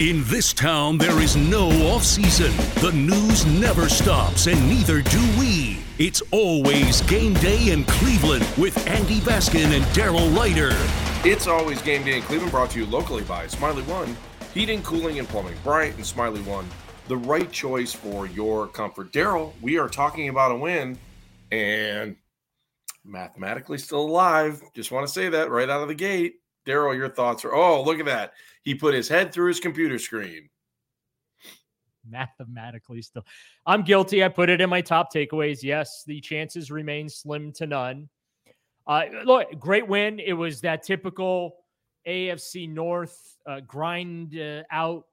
In this town, there is no off season. The news never stops, and neither do we. It's always game day in Cleveland with Andy Baskin and Daryl Ruiter. It's always game day in Cleveland, brought to you locally by Smylie One, heating, cooling, and plumbing. Bryant and Smylie One, the right choice for your comfort. Daryl, we are talking about a win, and mathematically still alive. Just want to say that right out of the gate. Daryl, your thoughts are oh, look at that. He put his head through his computer screen. Mathematically, still. I'm guilty. I put it in my top takeaways. Yes, the chances remain slim to none. Uh, look, great win. It was that typical AFC North uh, grind uh, out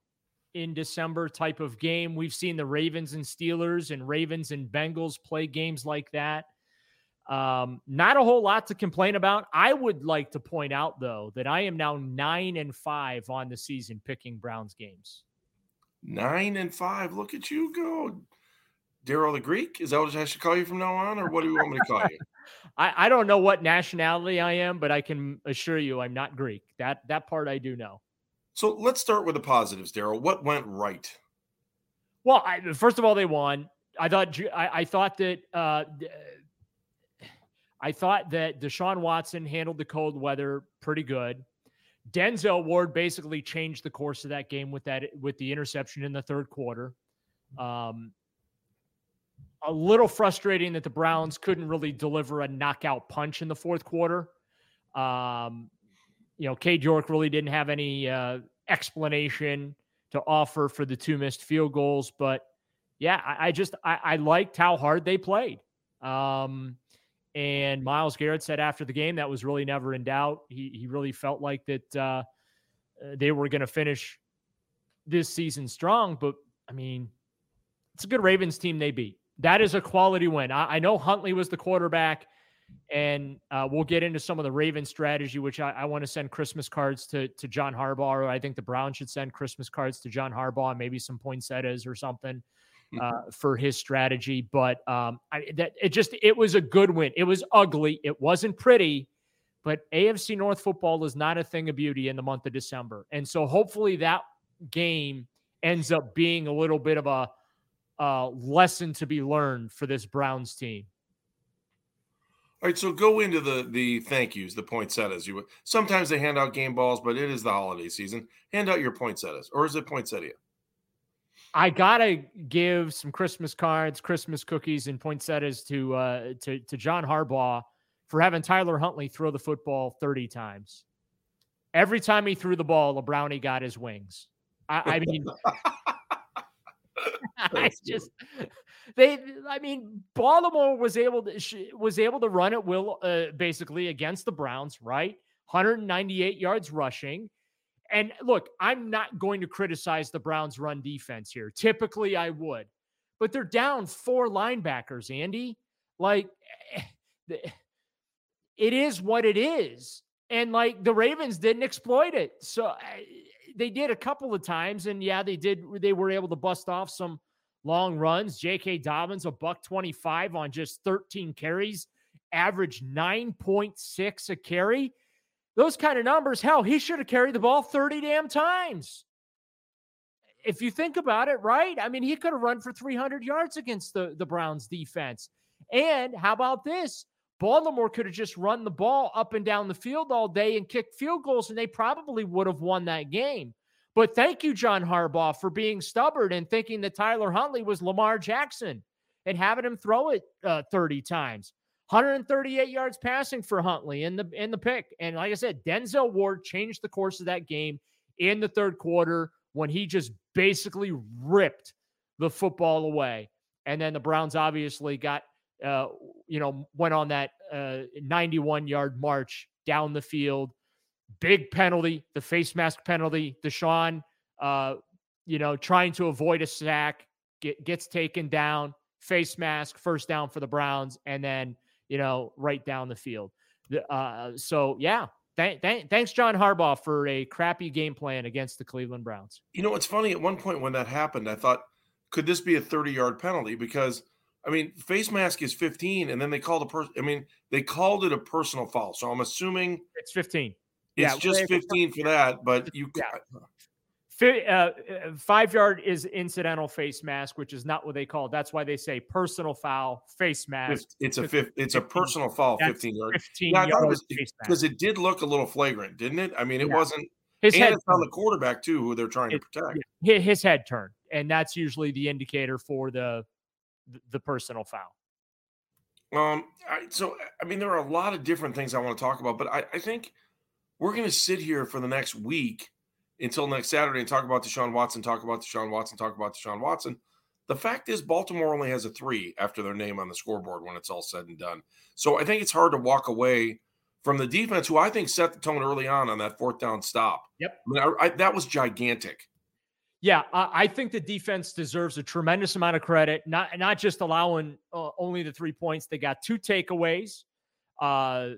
in December type of game. We've seen the Ravens and Steelers and Ravens and Bengals play games like that. Um, not a whole lot to complain about. I would like to point out though that I am now nine and five on the season picking Browns games. Nine and five. Look at you go. Daryl the Greek? Is that what I should call you from now on, or what do you want me to call you? I, I don't know what nationality I am, but I can assure you I'm not Greek. That that part I do know. So let's start with the positives, Daryl. What went right? Well, I, first of all, they won. I thought I, I thought that uh, I thought that Deshaun Watson handled the cold weather pretty good. Denzel Ward basically changed the course of that game with that with the interception in the third quarter. Um, a little frustrating that the Browns couldn't really deliver a knockout punch in the fourth quarter. Um, you know, Cade York really didn't have any uh, explanation to offer for the two missed field goals, but yeah, I, I just I, I, liked how hard they played. Um, and Myles Garrett said after the game that was really never in doubt. He he really felt like that uh, uh they were going to finish this season strong. But I mean, it's a good Ravens team they beat. That is a quality win. I, I know Huntley was the quarterback, and uh, we'll get into some of the Ravens strategy, which I, I want to send Christmas cards to to John Harbaugh. Or I think the Browns should send Christmas cards to John Harbaugh, and maybe some poinsettias or something. Uh, for his strategy. But um, I, that it just it was a good win. It was ugly. It wasn't pretty, but AFC North football is not a thing of beauty in the month of December, and so hopefully that game ends up being a little bit of a, a lesson to be learned for this Browns team. All right, so go into the the thank yous, the poinsettias. You sometimes they hand out game balls, but it is the holiday season. Hand out your poinsettias, or is it poinsettia? I gotta give some Christmas cards, Christmas cookies, and poinsettias to uh, to to John Harbaugh for having Tyler Huntley throw the football thirty times. Every time he threw the ball, a brownie got his wings. I, I mean, I just they. I mean, Baltimore was able to was able to run at will, uh, basically against the Browns. Right, 198 yards rushing. And look, I'm not going to criticize the Browns' run defense here. Typically, I would, but they're down four linebackers, Andy. Like, eh, it is what it is. And like the Ravens didn't exploit it. So eh, they did a couple of times. And yeah, they did, they were able to bust off some long runs. J.K. Dobbins, a buck 25 on just 13 carries, averaged 9.6 a carry those kind of numbers, hell, he should have carried the ball 30 damn times. If you think about it, right? I mean, he could have run for 300 yards against the, the Browns defense. And how about this? Baltimore could have just run the ball up and down the field all day and kicked field goals, and they probably would have won that game. But thank you, John Harbaugh, for being stubborn and thinking that Tyler Huntley was Lamar Jackson and having him throw it uh, 30 times. 138 yards passing for Huntley in the in the pick. And like I said, Denzel Ward changed the course of that game in the third quarter when he just basically ripped the football away. And then the Browns obviously got uh, you know, went on that uh, 91 yard march down the field big penalty, the face mask penalty. Deshaun, uh, you know, trying to avoid a sack, get, gets taken down, face mask, first down for the Browns, and then, you know, right down the field. Uh, so, yeah, th- th- thanks, John Harbaugh, for a crappy game plan against the Cleveland Browns. You know, it's funny. At one point when that happened, I thought, could this be a 30 yard penalty? Because, I mean, face mask is 15, and then they called a person, I mean, they called it a personal foul. So I'm assuming it's 15. It's yeah, just 15 for that, but you yeah. Uh, uh, five yard is incidental face mask, which is not what they call it. That's why they say personal foul face mask. It's a fifth, it's a personal foul, 15 yard. 15 yeah, thought it because it did look a little flagrant, didn't it? I mean, it yeah. wasn't his head on the quarterback too, who they're trying it, to protect. Yeah. His head turned, and that's usually the indicator for the the personal foul. Um, I, so I mean, there are a lot of different things I want to talk about, but I, I think we're going to sit here for the next week until next Saturday and talk about Deshaun Watson, talk about Deshaun Watson, talk about Deshaun Watson. The fact is, Baltimore only has a three after their name on the scoreboard when it's all said and done. So I think it's hard to walk away from the defense, who I think set the tone early on on that fourth down stop. Yep, I mean, I, I, that was gigantic. Yeah, I, think the defense deserves a tremendous amount of credit. Not not just allowing uh, only the three points; they got two takeaways. Uh,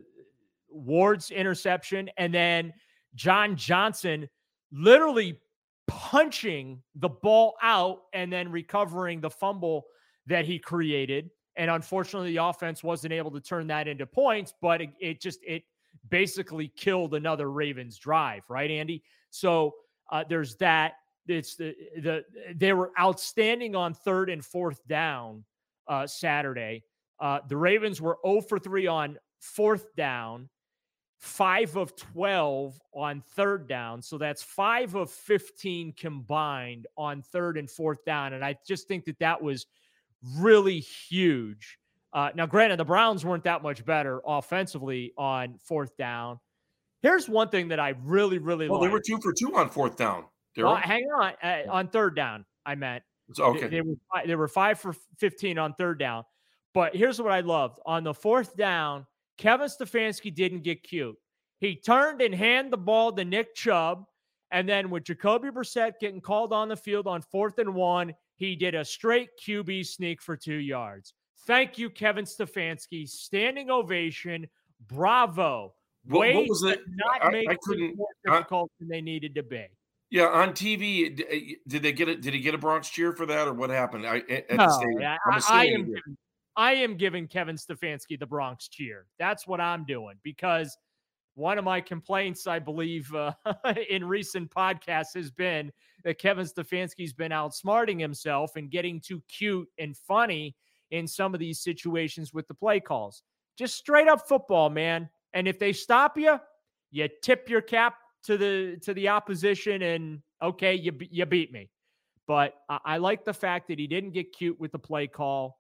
Ward's interception, and then John Johnson literally punching the ball out and then recovering the fumble that he created. And unfortunately, the offense wasn't able to turn that into points, but it, it just it basically killed another Ravens drive, right, Andy? So uh, there's that. It's the the they were outstanding on third and fourth down uh, Saturday. Uh, the Ravens were 0 for 3 on fourth down five of 12 on third down. So that's five of 15 combined on third and fourth down. And I just think that that was really huge. Uh, now, granted, the Browns weren't that much better offensively on fourth down. Here's one thing that I really, really well, liked. they were two for two on fourth down. Well, hang on. Uh, on third down, I meant. okay. They, they, were, they were five for 15 on third down. But here's what I loved. On the fourth down, Kevin Stefanski didn't get cute. He turned and handed the ball to Nick Chubb. And then with Jacoby Brissett getting called on the field on fourth and one, he did a straight QB sneak for two yards. Thank you, Kevin Stefanski. Standing ovation. Bravo. What, what was it? Not I, make I more difficult I, than they needed to be. Yeah, on TV, eh, did they get it? Did he get a Bronx cheer for that, or what happened? I, at no, the stadium. I, I am giving, I am giving Kevin Stefanski the Bronx cheer. That's what I'm doing because one of my complaints, I believe, uh, in recent podcasts has been that Kevin Stefanski's been outsmarting himself and getting too cute and funny in some of these situations with the play calls. Just straight up football, man. And if they stop you, you tip your cap to the to the opposition, and okay, you you beat me. But I, I like the fact that he didn't get cute with the play call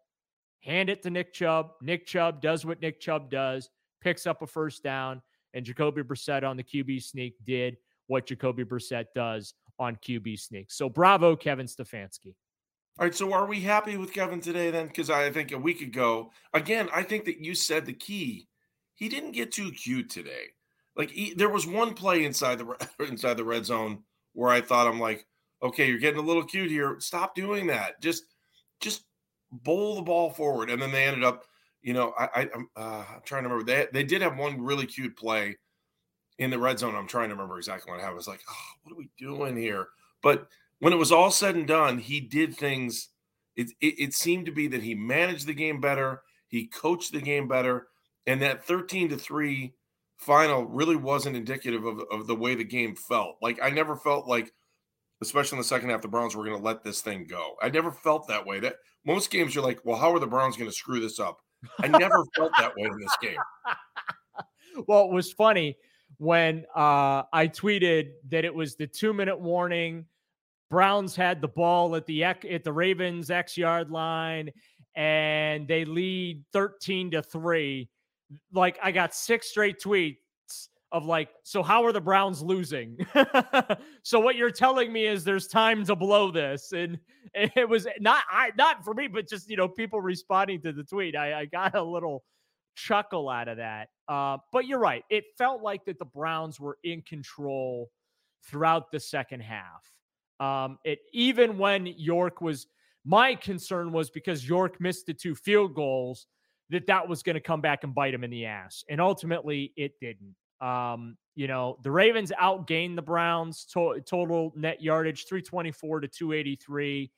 hand it to Nick Chubb. Nick Chubb does what Nick Chubb does, picks up a first down, and Jacoby Brissett on the QB sneak did what Jacoby Brissett does on QB sneak. So bravo, Kevin Stefanski. All right, so are we happy with Kevin today then? Because I think a week ago, again, I think that you said the key. He didn't get too cute today. Like he, there was one play inside the inside the red zone where I thought I'm like, okay, you're getting a little cute here. Stop doing that. Just just bowl the ball forward, and then they ended up. You know, I, am uh, I'm trying to remember. They they did have one really cute play in the red zone. I'm trying to remember exactly what happened. I was like, oh, what are we doing here? But when it was all said and done, he did things. It, it, it seemed to be that he managed the game better, he coached the game better, and that 13 to three final really wasn't indicative of, of the way the game felt. Like I never felt like, especially in the second half, the Browns were going to let this thing go. I never felt that way. That most games you're like, well, how are the Browns going to screw this up? I never felt that way in this game. Well, it was funny when uh, I tweeted that it was the two minute warning. Browns had the ball at the at the Ravens X yard line, and they lead thirteen to three. Like I got six straight tweets of like, so how are the Browns losing? so what you're telling me is there's time to blow this, and it was not I not for me, but just you know people responding to the tweet. I, I got a little chuckle out of that. Uh, but you're right. It felt like that the Browns were in control throughout the second half. Um, it even when York was my concern was because York missed the two field goals that that was going to come back and bite him in the ass, and ultimately it didn't. Um, you know, the Ravens outgained the Browns to- total net yardage 324 to 283,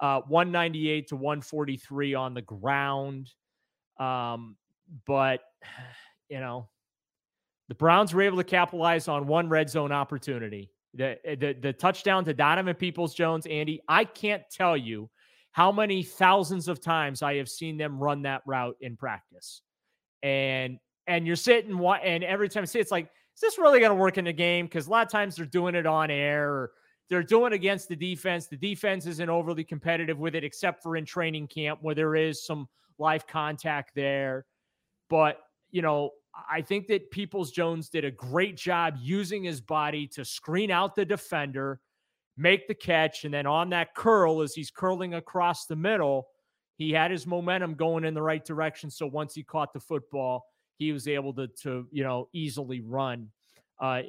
uh, 198 to 143 on the ground. Um, but you know, the Browns were able to capitalize on one red zone opportunity. The, the the touchdown to Donovan Peoples Jones, Andy. I can't tell you how many thousands of times I have seen them run that route in practice. And and you're sitting and every time I see it, it's like, is this really going to work in the game? Because a lot of times they're doing it on air or they're doing against the defense. The defense isn't overly competitive with it, except for in training camp where there is some live contact there. But you know, I think that Peoples Jones did a great job using his body to screen out the defender, make the catch, and then on that curl, as he's curling across the middle, he had his momentum going in the right direction. So once he caught the football, he was able to, to you know, easily run uh,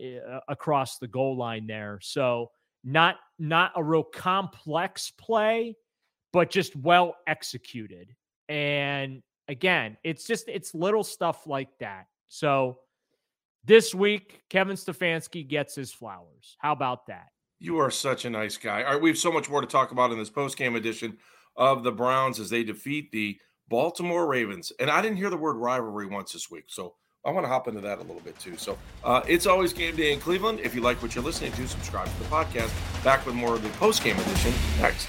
across the goal line there. So not not a real complex play, but just well executed. And again, it's just it's little stuff like that. So this week, Kevin Stefanski gets his flowers. How about that? You are such a nice guy. All right, we have so much more to talk about in this post game edition of the Browns as they defeat the Baltimore Ravens. And I didn't hear the word rivalry once this week. So I want to hop into that a little bit too. So uh, it's always game day in Cleveland. If you like what you're listening to, subscribe to the podcast. Back with more of the post game edition next.